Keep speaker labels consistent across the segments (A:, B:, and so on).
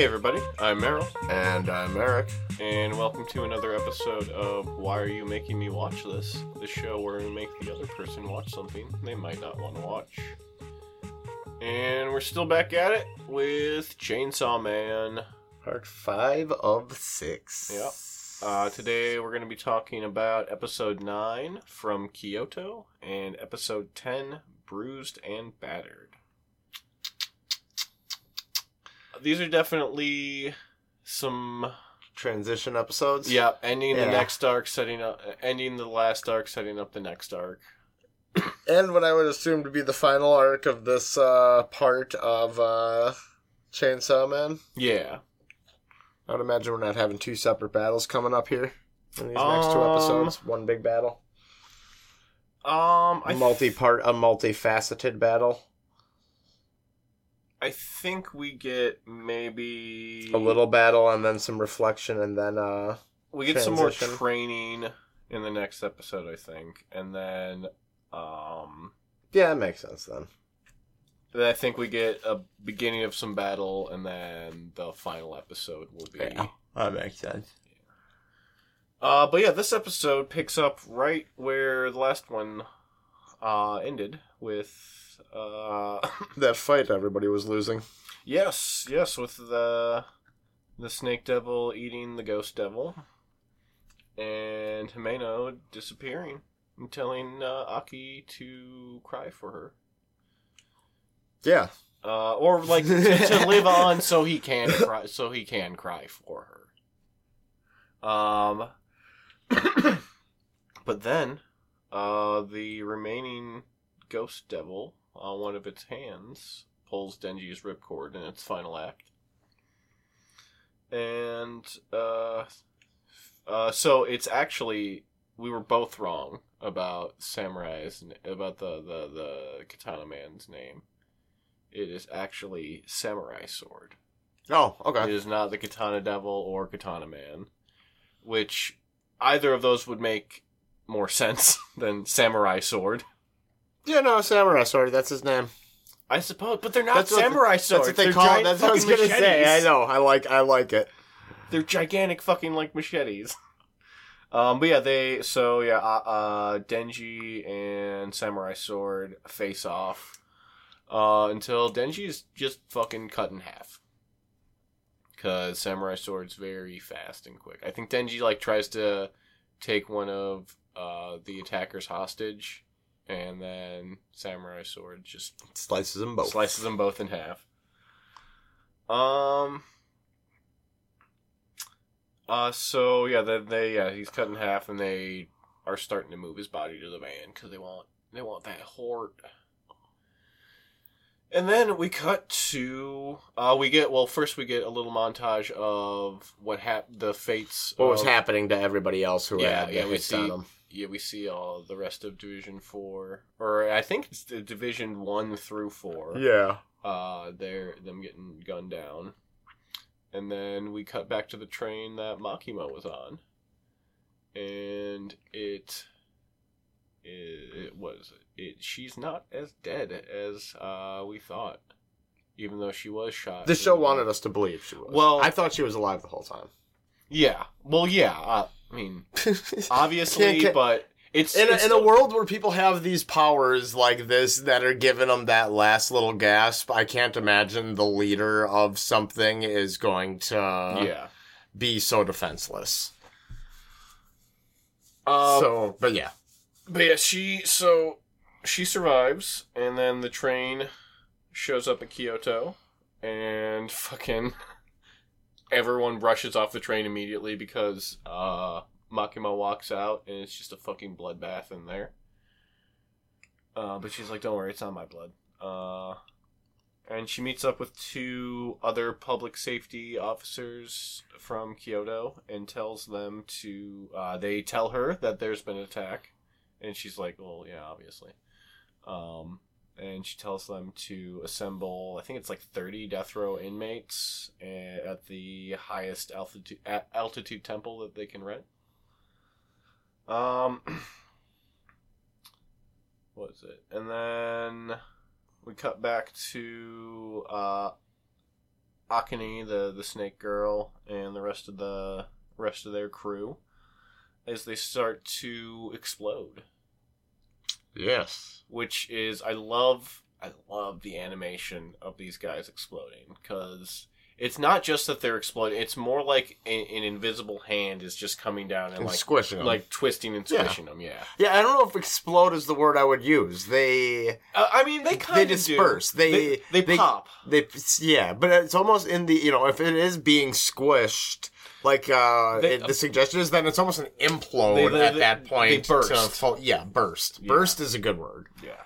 A: Hey everybody, I'm Meryl,
B: And I'm Eric.
A: and welcome to another episode of Why Are You Making Me Watch This? The show where we make the other person watch something they might not want to watch. And we're still back at it with Chainsaw Man.
B: Part five of six.
A: Yep. Uh, today we're going to be talking about episode 9 from Kyoto and episode 10, Bruised and Battered. These are definitely some
B: Transition episodes.
A: Yeah, ending the next arc, setting up, ending the last arc, setting up the next arc.
B: And what I would assume to be the final arc of this uh, part of uh, Chainsaw Man.
A: Yeah,
B: I would imagine we're not having two separate battles coming up here in these next two
A: Um,
B: episodes. One big battle.
A: um,
B: multi-part, a multifaceted battle.
A: I think we get maybe
B: A little battle and then some reflection and then uh
A: We get some more training in the next episode, I think, and then um,
B: yeah, it makes sense then.
A: then I think we get a beginning of some battle, and then the final episode will be.
B: that makes sense.
A: Uh, but yeah, this episode picks up right where the last one uh, ended with. Uh,
B: That fight everybody was losing.
A: yes, yes, with the the snake devil eating the ghost devil, and Himeno disappearing and telling uh, Aki to cry for her,
B: Yeah.
A: uh, or like to, to live on so he can cry, so he can cry for her. Um, but then, uh, the remaining ghost devil on one of its hands pulls Denji's ripcord in its final act. And, uh, uh, so it's actually, we were both wrong about Samurai's, about the, the, the Katana Man's name. It is actually Samurai Sword.
B: Oh, okay.
A: It is not the Katana Devil or Katana Man, which either of those would make more sense than Samurai Sword.
B: Yeah, no, Samurai Sword, that's his name.
A: I suppose, but they're not
B: That's what-
A: samurai swords.
B: That's what they
A: They're
B: call it. That's what I was gonna say. I know. I like. I like it.
A: They're gigantic fucking like machetes. Um, but yeah, they so yeah, uh, uh, Denji and Samurai Sword face off uh, until Denji is just fucking cut in half. Cause Samurai Sword's very fast and quick. I think Denji like tries to take one of uh, the attackers hostage, and then Samurai Sword just
B: Slices them both.
A: Slices them both in half. Um. Uh. So yeah, they, they yeah he's cut in half, and they are starting to move his body to the van because they want they want that horde. And then we cut to uh we get well first we get a little montage of what hap the fates
B: What was happening to everybody else who
A: Yeah,
B: had the
A: yeah, we
B: hits
A: see-
B: on them?
A: Yeah, we see all the rest of Division Four, or I think it's the Division One through Four.
B: Yeah.
A: Uh, they're them getting gunned down, and then we cut back to the train that Makima was on, and it, it, it was it. She's not as dead as uh we thought, even though she was shot.
B: The show wanted us to believe she was.
A: Well-
B: I thought she was alive the whole time.
A: Yeah. Well, yeah. Uh, I mean, obviously,
B: Can't- can't-
A: but it's
B: in a,
A: it's
B: in a world where people have these powers like this that are giving them that last little gasp, I can't imagine the leader of something is going to
A: yeah.
B: be so defenseless.
A: Um,
B: so, but yeah,
A: But yeah, she so she survives, and then the train shows up at Kyoto, and fucking everyone rushes off the train immediately because uh, Makima walks out, and it's just a fucking bloodbath in there. Uh, but she's like, "Don't worry, it's not my blood." Uh, and she meets up with two other public safety officers from Kyoto and tells them to. Uh, they tell her that there's been an attack and she's like, "Well, yeah, obviously." Um, and she tells them to assemble. I think it's like thirty death row inmates at the highest altitude altitude temple that they can rent. Um, what is it? And then we cut back to uh, Akane, the the snake girl, and the rest of the rest of their crew as they start to explode.
B: Yes.
A: Which is I love I love the animation of these guys exploding because it's not just that they're exploding; it's more like an, an invisible hand is just coming down and,
B: And
A: like
B: squishing them.
A: like twisting and
B: Yeah.
A: squishing them. Yeah,
B: yeah, I don't know if explode is the word I would use. They
A: uh, I mean they kind
B: they
A: of
B: disperse. They
A: they they,
B: they-
A: pop.
B: They yeah, but it's almost in the you know if it is being squished, like uh,
A: They-
B: the suggestion is that it's almost an implode
A: They- they-
B: at that point.
A: burst.
B: fo- yeah, burst.
A: Yeah.
B: Burst is a good word.
A: Yeah.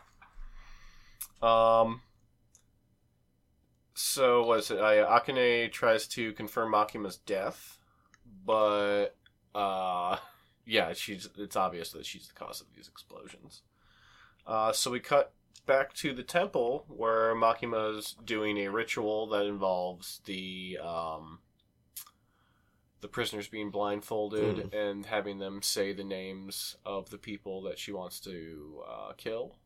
A: Um. So what is it? Uh, Akane tries to confirm Makima's death, but uh, yeah, she's. It's obvious that she's the cause of these explosions. Uh, so we cut back to the temple where Makima's doing a ritual that involves the um, the prisoners being blindfolded and having them say the names of the people that she wants to uh, kill.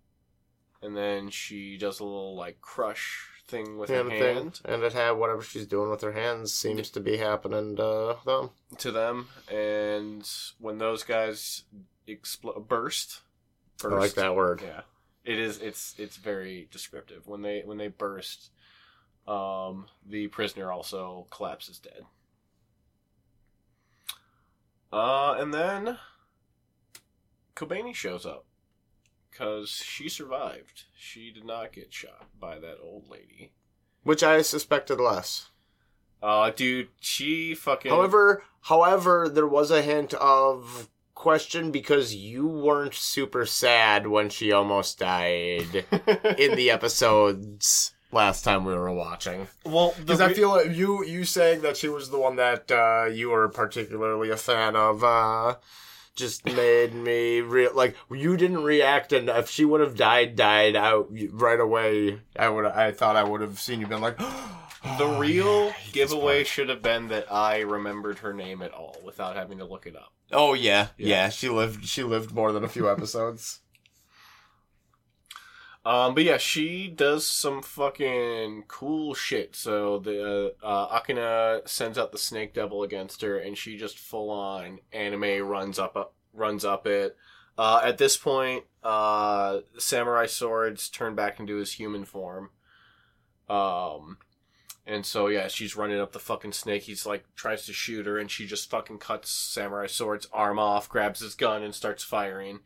A: And then she does a little like crush thing with
B: Hand
A: her
B: thing,
A: hand
B: and it had whatever she's doing with her hands seems to be happening to them.
A: to them, and when those guys expl- burst,
B: I like that word.
A: Yeah, it is. It's it's very descriptive. When they when they burst, um, the prisoner also collapses dead. Uh, and then Kobeni shows up because she survived. She did not get shot by that old lady.
B: Which I suspected less.
A: Uh, dude, she fucking.
B: However, however, there was a hint of question because you weren't super sad when she almost died in the episodes last time we were watching.
A: well, the
B: Because I feel like you you saying that she was the one that uh, you were particularly a fan of uh, just made me real like you didn't react and if she would have died died out right away I would I thought I would have seen you been like
A: The
B: "Oh,
A: real
B: yeah, I hate this
A: giveaway should have been that I remembered her name at all without having to look it up.
B: Oh yeah,
A: Yeah.
B: yeah. She lived. She lived more than a few episodes.
A: Um, but yeah, she does some fucking cool shit. So the uh, Akane sends out the Snake Devil against her, and she just full on anime runs up, up runs up it. Uh, at this point, uh, samurai swords turn back into his human form. Um, and so yeah, she's running up the fucking snake. He's like tries to shoot her, and she just fucking cuts samurai sword's arm off, grabs his gun, and starts firing.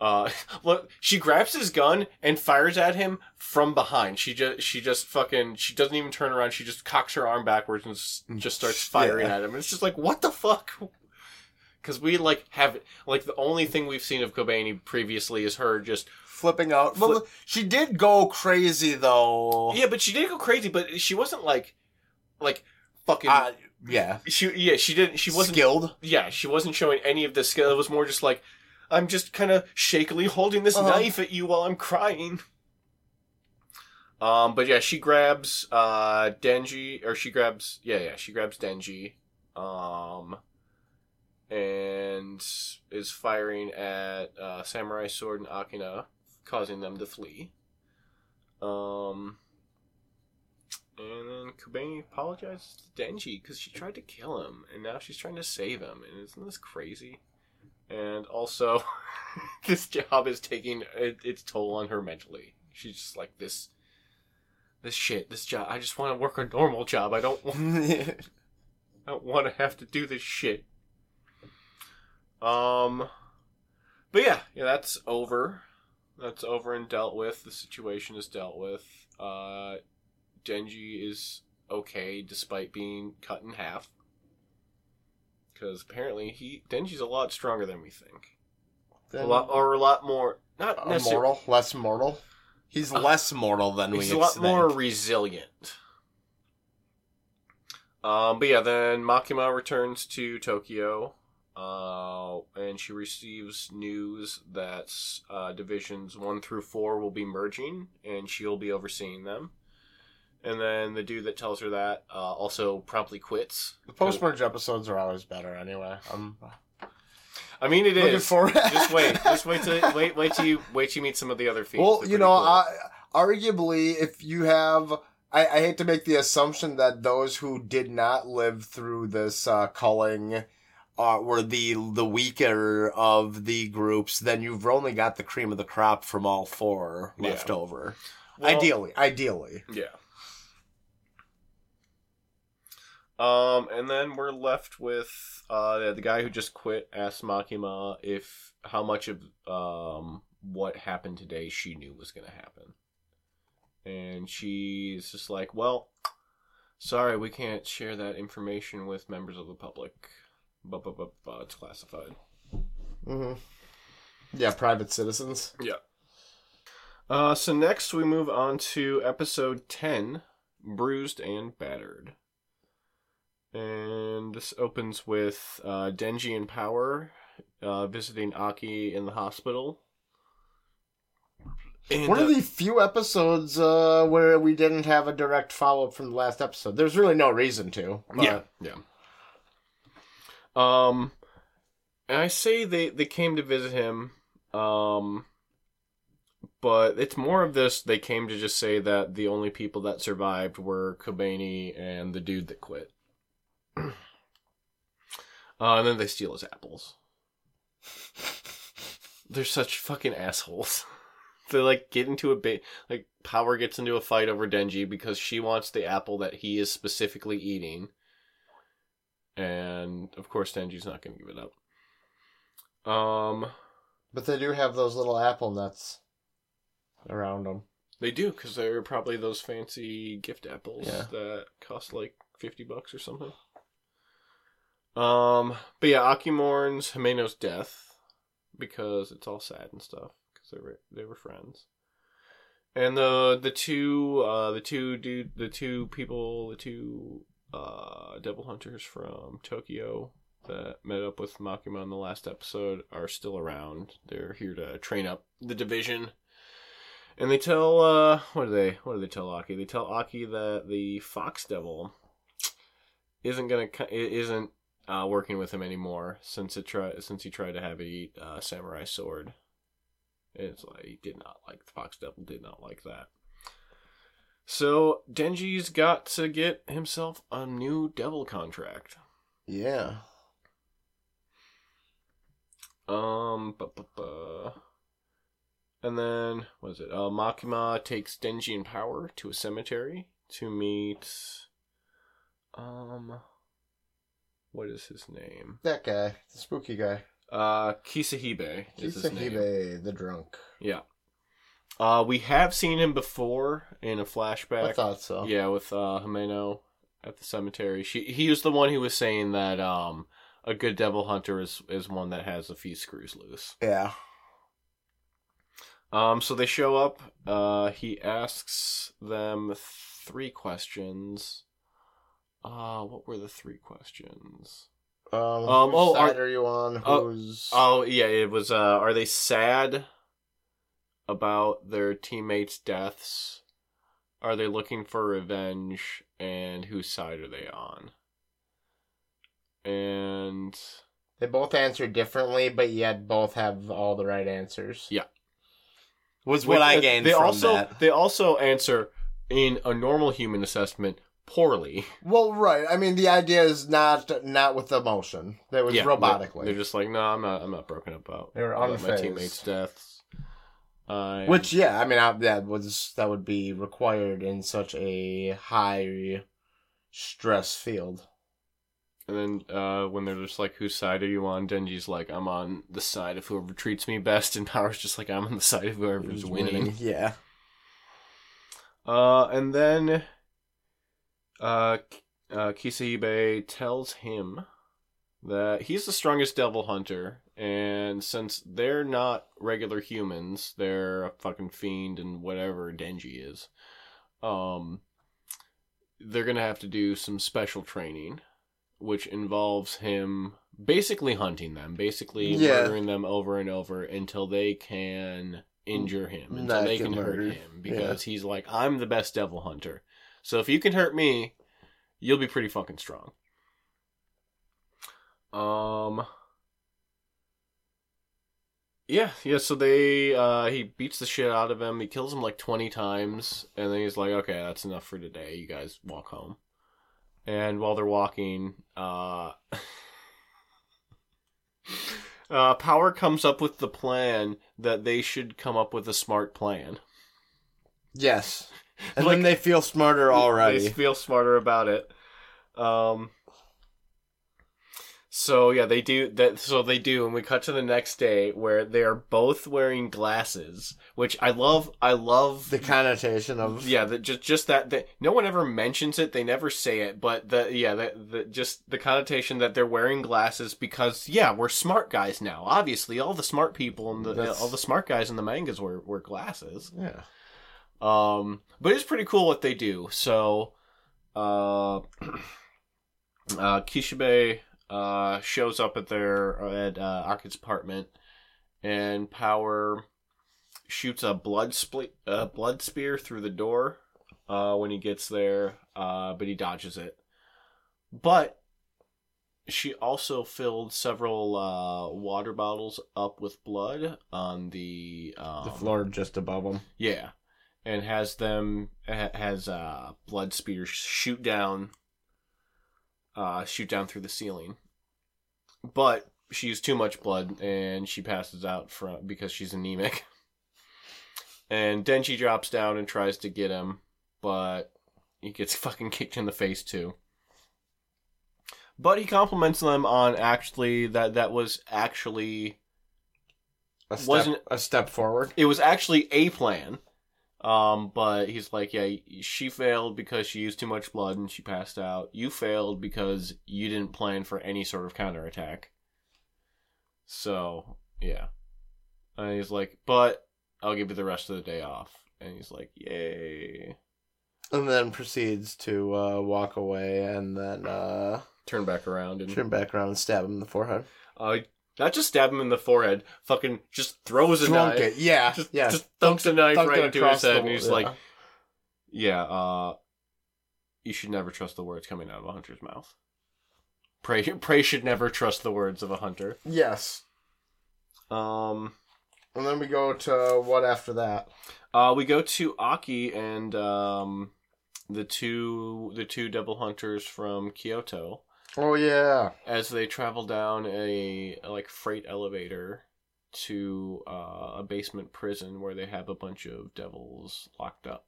A: Uh, look, she grabs his gun and fires at him from behind. She just, she just fucking, she doesn't even turn around. She just cocks her arm backwards and s- just starts firing
B: Yeah.
A: at him. And it's just like, what the fuck? Because we like have like the only thing we've seen of Kobeni previously is her just
B: Flipping out.
A: Flip-
B: she did go crazy though.
A: yeah, but she did go crazy. But she wasn't like like fucking.
B: Uh, yeah.
A: she yeah she didn't she wasn't
B: skilled.
A: yeah she wasn't showing any of the skill. It was more just like I'm just kind of shakily holding this
B: Uh-huh.
A: knife at you while I'm crying. Um, but yeah, she grabs uh Denji, or she grabs yeah yeah she grabs Denji, um, and is firing at uh, Samurai Sword and Akane, causing them to flee. Um, and then Kobeni apologizes to Denji because she tried to kill him, and now she's trying to save him. And isn't this crazy? And also, this job is taking it, its toll on her mentally. She's just like this, this shit, this job. I just want to work a normal job. I don't, want, I don't want to have to do this shit. Um, but yeah, yeah, that's over. That's over and dealt with. The situation is dealt with. Uh, Denji is okay despite being cut in half. Because apparently he Denji's a lot stronger than we think. A lot, or a lot more. Not necessarily.
B: mortal, less mortal. He's less mortal than we.
A: He's a lot
B: think.
A: more resilient. Um, but yeah, then Makima returns to Tokyo, uh, and she receives news that uh, divisions one through four will be merging, and she'll be overseeing them. And then the dude that tells her that uh, also promptly quits.
B: The post merge episodes are always better anyway. I'm
A: I mean, it
B: looking
A: is.
B: forward.
A: just wait, just wait till wait, wait till you wait till you meet some of the other feats.
B: Well,
A: They're
B: you
A: pretty
B: know,
A: cool.
B: I, arguably, if you have I, I hate to make the assumption that those who did not live through this uh, culling uh, were the the weaker of the groups. Then you've only got the cream of the crop from all four left over.
A: Well-
B: ideally, ideally.
A: Yeah. Um, and then we're left with uh the guy who just quit asked Makima if how much of um what happened today she knew was gonna happen. And she's just like, Well, sorry, we can't share that information with members of the public. But but it's classified.
B: Mm-hmm. Yeah, private citizens.
A: Yeah. Uh, so next we move on to episode 10, Bruised and Battered. And this opens with uh, Denji and Power uh, visiting Aki in the hospital. And,
B: One of
A: uh,
B: the few episodes uh, where we didn't have a direct follow up from the last episode. There's really no reason to. but-
A: Yeah, yeah. Um, and I say they they came to visit him. Um, but it's more of this. They came to just say that the only people that survived were Kobeni and the dude that quit. uh, and then they steal his apples. They're such fucking assholes. they like get into a bit like Power gets into a fight over Denji because she wants the apple that he is specifically eating. And of course Denji's not gonna give it up. Um
B: But they do have those little apple nuts around them.
A: they do because they're probably those fancy gift apples
B: Yeah.
A: that cost like fifty bucks or something. Um, but yeah, Aki mourns Himeno's death because it's all sad and stuff because they were they were friends. And the the two uh the two dude the two people the two uh devil hunters from Tokyo that met up with Makima in the last episode are still around. They're here to train up the division. And they tell uh what do they what do they tell Aki? They tell Aki that the Fox Devil isn't gonna isn't uh, working with him anymore since it try since he tried to have it eat uh, Samurai Sword. It's like he did not like the Fox Devil did not like that. So Denji's got to get himself a new devil contract.
B: Yeah.
A: Um, bu- bu- bu. And then what is it? Uh, Makima takes Denji and Power to a cemetery to meet. Um, what is his name?
B: That guy, the spooky guy.
A: Uh, Kishibe is his name.
B: Kishibe, the drunk.
A: Yeah. Uh, we have seen him before in a flashback.
B: I thought so.
A: Yeah, with uh Himeno at the cemetery. She he was the one who was saying that um a good devil hunter is is one that has a few screws loose.
B: Yeah.
A: Um, so they show up. Uh, he asks them three questions. Uh, what were the three questions?
B: Um,
A: Um,
B: whose
A: oh, are-
B: side are, you on?
A: oh, Oh, yeah, it was. Uh, are they sad about their teammates' deaths? Are they looking for revenge? And whose side are they on? And
B: they both answer differently, but yet both have all the right answers.
A: Yeah.
B: Was what I gained
A: they
B: from
A: also
B: that.
A: they also answer in a normal human assessment poorly.
B: Well, right. I mean, the idea is not not with emotion. That was
A: Yeah,
B: robotically.
A: They're, they're just like, no, I'm not. I'm not broken up about,
B: They were
A: about my teammates' deaths. I-
B: Which, yeah, I mean, I, that was that would be required in such a high stress field.
A: And then uh, when they're just like, whose side are you on? Denji's like, I'm on the side of whoever treats me best, and Power's just like, I'm on the side of whoever's
B: Who's
A: winning.
B: Yeah.
A: Uh, and then uh, uh, Kishibe tells him that he's the strongest devil hunter, and since they're not regular humans, they're a fucking fiend and whatever Denji is, um, they're gonna have to do some special training, which involves him basically hunting them, basically
B: Yeah.
A: murdering them over and over until they can injure him, until
B: Not
A: they can hurt him, because he's like, I'm the best devil hunter. So if you can hurt me, you'll be pretty fucking strong. Um. Yeah, yeah. So they uh, he beats the shit out of him. He kills him like twenty times, and then he's like, "Okay, that's enough for today. You guys walk home." And while they're walking, uh, uh, Power comes up with the plan that they should come up with a smart plan.
B: Yes. And
A: Like-
B: then they feel smarter already.
A: They feel smarter about it. Um. So yeah, they do that. So they do, and we cut to the next day where they are both wearing glasses, which I love. I love
B: the connotation of
A: yeah, the, just just that, that no one ever mentions it. They never say it, but the yeah, the, the just the connotation that they're wearing glasses because yeah, we're smart guys now. Obviously, all the smart people and the
B: That's-
A: all the smart guys in the mangas wear wear glasses.
B: yeah.
A: Um, but it's pretty cool what they do. So, uh, uh, Kishibe uh shows up at their at uh, apartment, and Power shoots a blood split a blood spear through the door. Uh, when he gets there, uh, but he dodges it. But she also filled several uh, water bottles up with blood on the um,
B: The floor just above them.
A: yeah, and has them ha- has uh blood spears shoot down, uh shoot down through the ceiling, but she used too much blood and she passes out from because she's anemic. And Denji drops down and tries to get him, but he gets fucking kicked in the face too. But he compliments them on actually that that was actually
B: A step,
A: Wasn't-
B: a step forward.
A: it was actually a plan. Um, but he's like, yeah, she failed because she used too much blood and she passed out. You failed because you didn't plan for any sort of counterattack. So, yeah. And he's like, but I'll give you the rest of the day off. And he's like, yay.
B: And then proceeds to uh, walk away and then uh,
A: Turn back around and
B: turn back around and stab him in the forehead.
A: uh, not just stab him in the forehead, fucking just throws a
B: Drunk
A: knife.
B: it. Yeah.
A: Just,
B: yeah.
A: just thumps a knife
B: Thunked
A: right
B: it
A: into
B: across
A: his head,
B: the-
A: and he's
B: yeah.
A: like, "Yeah, uh, you should never trust the words coming out of a hunter's mouth. Prey, prey should never trust the words of a hunter."
B: Yes.
A: Um,
B: And then we go to what after that?
A: uh, we go to Aki and um, the two the two devil hunters from Kyoto
B: Oh yeah.
A: as they travel down a, like freight elevator to uh, a basement prison where they have a bunch of devils locked up.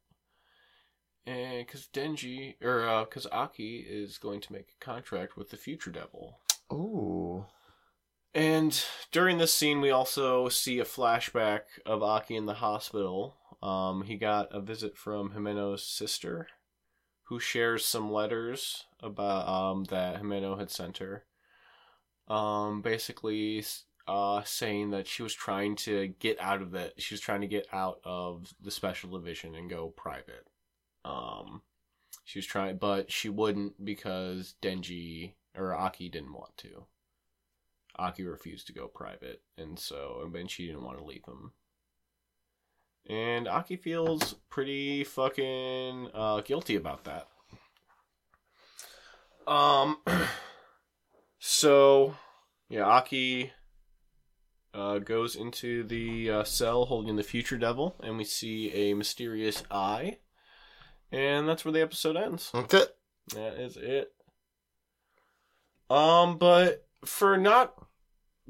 A: And because Denji or because Aki is going to make a contract with the future devil.
B: Ooh.
A: And during this scene, we also see a flashback of Aki in the hospital. Um, he got a visit from Himeno's sister, who shares some letters about um, that Himeno had sent her. Um, basically, uh, saying that she was trying to get out of that. She was trying to get out of the special division and go private. Um, she was trying, but she wouldn't because Denji or Aki didn't want to. Aki refused to go private, and so and then she didn't want to leave him. And Aki feels pretty fucking uh, guilty about that. Um, so yeah, Aki uh, goes into the uh, cell holding the future devil, and we see a mysterious eye, and that's where the episode ends.
B: That's it.
A: That is it. Um, but for not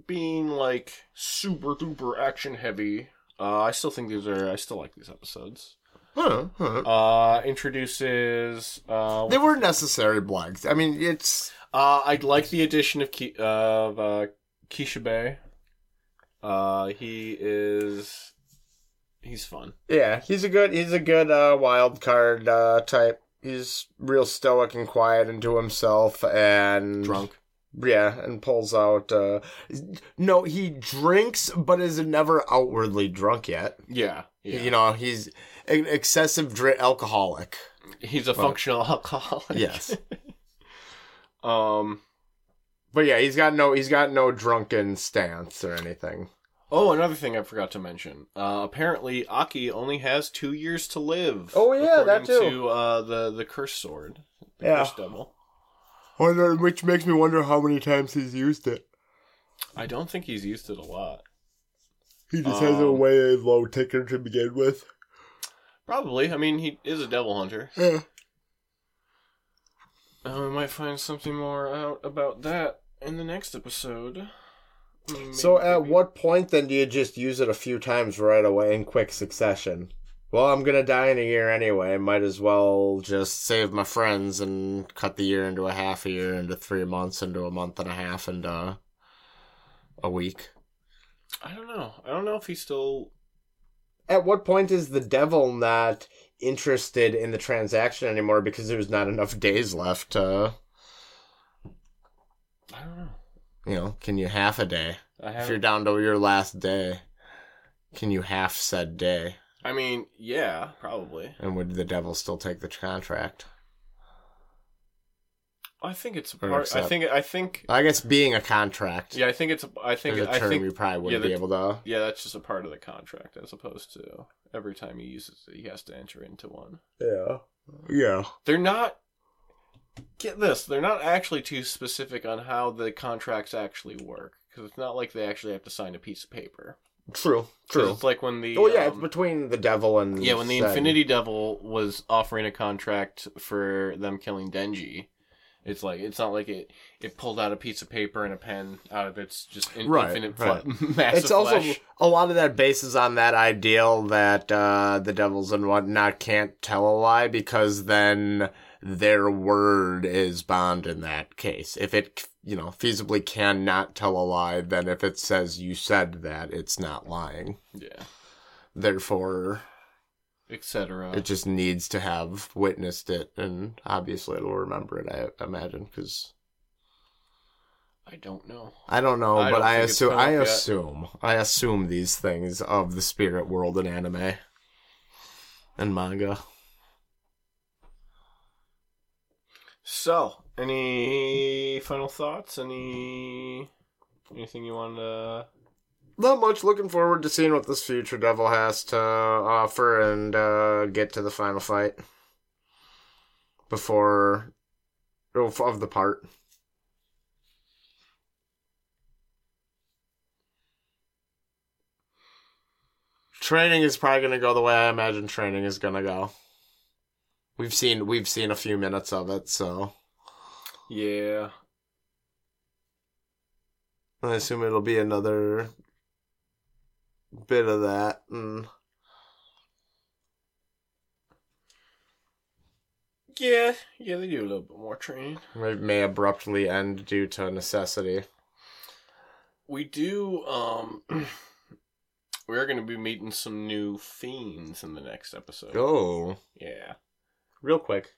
A: being like super duper action heavy, uh, I still think these are. I still like these episodes.
B: Huh, huh.
A: Uh, introduces. Uh,
B: They were necessary blanks. I mean, it's
A: uh, I'd like the addition of Ki- of uh, Kishibe. Uh, he is. He's fun.
B: yeah. He's a good. He's a good uh, wild card uh, type. He's real stoic and quiet into himself and
A: Drunk.
B: Yeah, and pulls out. Uh, no, he drinks, but is never outwardly drunk yet.
A: Yeah. yeah.
B: You know, he's an excessive drink alcoholic.
A: he's a functional alcoholic.
B: Yes.
A: um.
B: But yeah, he's got no he's got no drunken stance or anything.
A: Oh, another thing I forgot to mention. Uh, apparently, Aki only has two years to live.
B: Oh, yeah, that too.
A: To uh, the the curse sword, the
B: Yeah.
A: curse devil.
B: Wonder, which makes me wonder how many times he's used it.
A: I don't think he's used it a lot.
B: He
A: just has a Um,
B: way low ticker to begin with.
A: Probably. I mean, he is a devil hunter.
B: Yeah.
A: Uh, we might find something more out about that in the next episode.
B: So, at
A: maybe-
B: what point then do you just use it a few times right away in quick succession? Well, I'm gonna die in a year anyway. Might as well just save my friends and cut the year into a half a year, into three months, into a month and a half, and uh, a week.
A: I don't know. I don't know if he's still.
B: At what point is the devil not interested in the transaction anymore because there's not enough days left to,
A: I don't know.
B: you know, can you half a day? If you're down to your last day, can you half said day?
A: I mean, yeah, probably.
B: And would the devil still take the contract?
A: I think it's a
B: Or
A: part. I
B: accept.
A: think. I think.
B: I guess being a contract
A: Yeah, I think it's. A, I think.
B: is a
A: I
B: term
A: think.
B: you probably wouldn't
A: yeah,
B: be
A: the-
B: able to.
A: Yeah, that's just a part of the contract, as opposed to every time he uses it, he has to enter into one.
B: Yeah. Yeah.
A: They're not. Get this. They're not actually too specific on how the contracts actually work because it's not like they actually have to sign a piece of paper.
B: True. True.
A: It's like when the.
B: Oh yeah,
A: um,
B: it's between the devil and
A: Yeah, when the
B: Sen.
A: Infinity Devil was offering a contract for them killing Denji, it's like it's not like it it pulled out a piece of paper and a pen out of its just in,
B: Right,
A: infinite
B: right.
A: massive
B: It's also
A: flesh.
B: a lot of that bases on that ideal that uh, the devils and whatnot can't tell a lie because then their word is bond in that case. If it you know feasibly cannot tell a lie, then if it says you said that, it's not lying.
A: Yeah,
B: Therefore,
A: etc.
B: it just needs to have witnessed it, and obviously it'll remember it. I imagine because
A: I don't know.
B: I don't know,
A: I
B: but
A: don't
B: I assume I
A: yet.
B: assume I assume these things of the spirit world in anime and manga.
A: So, any final thoughts? Any anything you want to?
B: Not much. Looking forward to seeing what this future devil has to offer and uh, get to the final fight before oh, of the part. Training is probably going to go the way I imagine training is going to go. We've seen we've seen a few minutes of it, so
A: Yeah,
B: I assume it'll be another bit of that. And
A: yeah, yeah. They do a little bit more training.
B: It may abruptly end due to necessity.
A: We do. Um, we're going to be meeting some new fiends in the next episode.
B: Oh,
A: Yeah.
B: Real quick.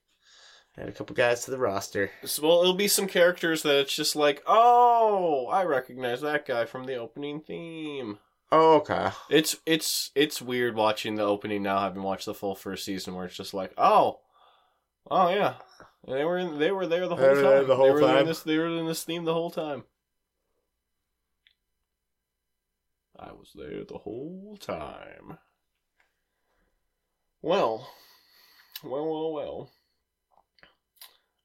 B: Add a couple guys to the roster.
A: So, well, it'll be some characters that it's just like, oh, I recognize that guy from the opening theme.
B: Oh, okay.
A: It's it's it's weird watching the opening now, having watched the full first season, where it's just like, oh, oh yeah, they were in, they were there the whole
B: They were there
A: time.
B: the whole
A: they were In
B: time.
A: this, they were in this theme the whole time. I was there the whole time. Well, well, well, well.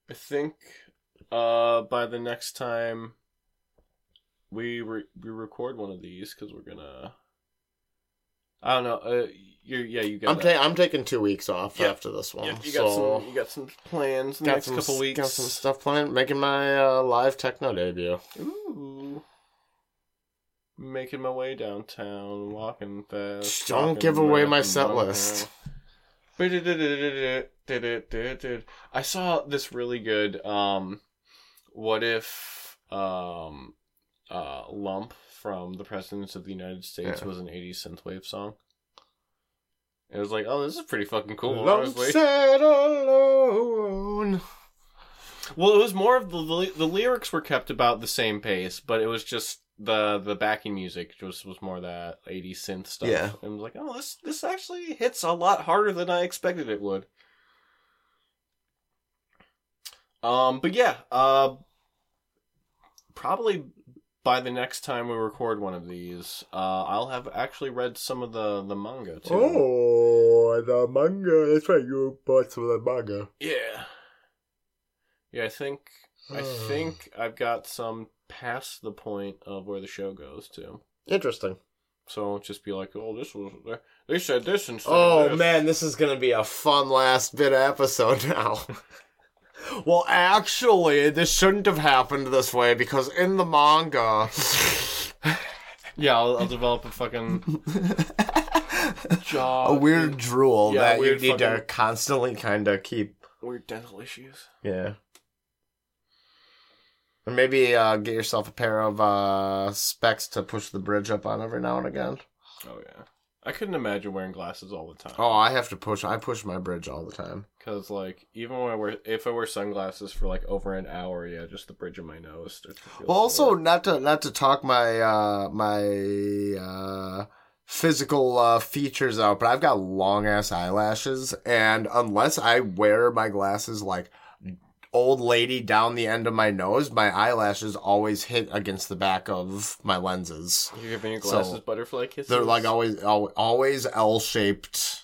A: I think uh, by the next time we re- we record one of these, because we're gonna. I don't know. Uh, you yeah, you got.
B: I'm ta- I'm taking two weeks off after this one.
A: yeah, you got
B: so
A: some. You got some plans in the next
B: some
A: couple weeks.
B: Got some stuff planned. Making my uh, live techno debut.
A: Ooh. Making my way downtown, walking fast.
B: Don't give away my set list.
A: I saw this really good. Um, what if um, uh, "Lump" from the Presidents of the United States
B: Yeah.
A: was an '80s synthwave song? It was like, oh, this is pretty fucking cool.
B: Lump sat alone.
A: Well, it was more of the the lyrics were kept about the same pace, but it was just the the backing music just was more that 80 synth stuff.
B: Yeah.
A: and was like, oh, this this actually hits a lot harder than I expected it would. Um, but yeah, uh, probably by the next time we record one of these, uh, I'll have actually read some of the the manga too.
B: Oh, the manga. That's right. You bought some of the manga.
A: Yeah. Yeah, I think I think I've got some past the point of where the show goes to.
B: Interesting.
A: So I'll just be like, oh, this was they said this instead.
B: Oh
A: of this.
B: man, this is gonna be a fun last bit episode now. well, actually, this shouldn't have happened this way because in the manga,
A: Yeah, I'll, I'll develop a fucking jaw.
B: a weird drool
A: Yeah,
B: that
A: weird
B: you need to constantly kind of keep.
A: weird dental issues.
B: Yeah. Or maybe uh, get yourself a pair of uh, specs to push the bridge up on every now and again.
A: Oh yeah, I couldn't imagine wearing glasses all the time.
B: Oh, I have to push. I push my bridge all the time.
A: Cause like even when I wear if I wear sunglasses for like over an hour, yeah, just the bridge of my nose starts to feel.
B: Well, also
A: sore.
B: not to not to talk my uh, my uh, physical uh, features out, but I've got long ass eyelashes, and unless I wear my glasses like old lady down the end of my nose, my eyelashes always hit against the back of my lenses.
A: you're giving your
B: so,
A: glasses butterfly kisses.
B: They're like always always L shaped,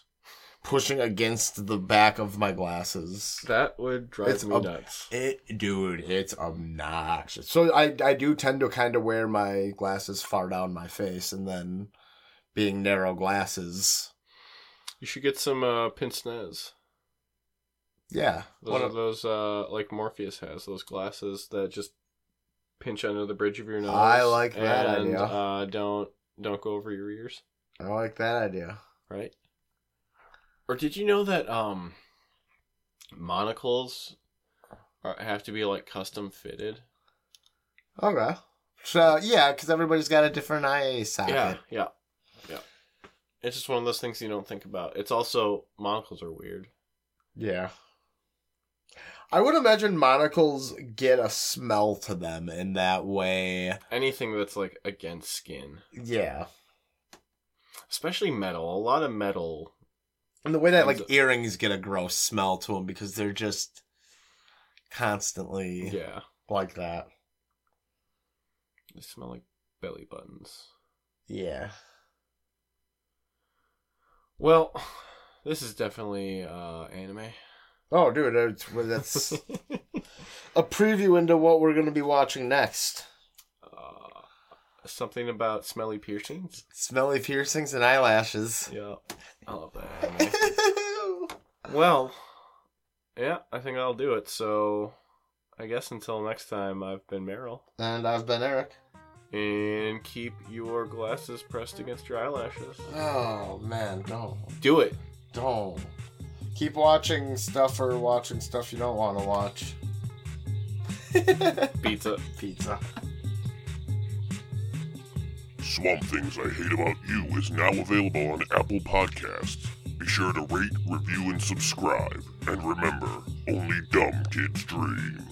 B: pushing against the back of my glasses.
A: that would drive
B: It's
A: me
B: a-
A: nuts.
B: It, dude, it's obnoxious. So I, I do tend to kind of wear my glasses far down my face, and then being narrow glasses.
A: You should get some uh, pince nez.
B: Yeah,
A: Those
B: One of-
A: those uh, like Morpheus has those glasses that just pinch under the bridge of your nose.
B: I like that
A: and,
B: idea.
A: Uh, don't don't go over your ears,
B: I like that idea.
A: right? Or did you know that um monocles are, have to be like custom fitted?
B: Okay. So yeah, because everybody's got a different eye socket.
A: Yeah, yeah, yeah. It's just one of those things you don't think about. It's also monocles are weird.
B: Yeah. I would imagine monocles get a smell to them in that way.
A: Anything that's like against skin,
B: Yeah.
A: especially metal. A lot of metal.
B: And the way that like earrings get a gross smell to them because they're just constantly
A: Yeah,
B: like that.
A: they smell like belly buttons.
B: Yeah.
A: Well, this is definitely uh, anime.
B: Oh, dude, it's, well, that's a preview into what we're going to be watching next.
A: uh, something about smelly piercings.
B: Smelly piercings and eyelashes.
A: Yeah, I love that well, yeah, I think I'll do it. So, I guess until next time, I've been Meryl.
B: and I've been Eric.
A: And keep your glasses pressed against your eyelashes.
B: Oh, man, don't.
A: Do it.
B: Don't. Keep watching stuff or watching stuff you don't want to watch.
A: Pizza.
B: Pizza.
C: Swamp Things I Hate About You is now available on Apple Podcasts. Be sure to rate, review, and subscribe. And remember, only dumb kids dream.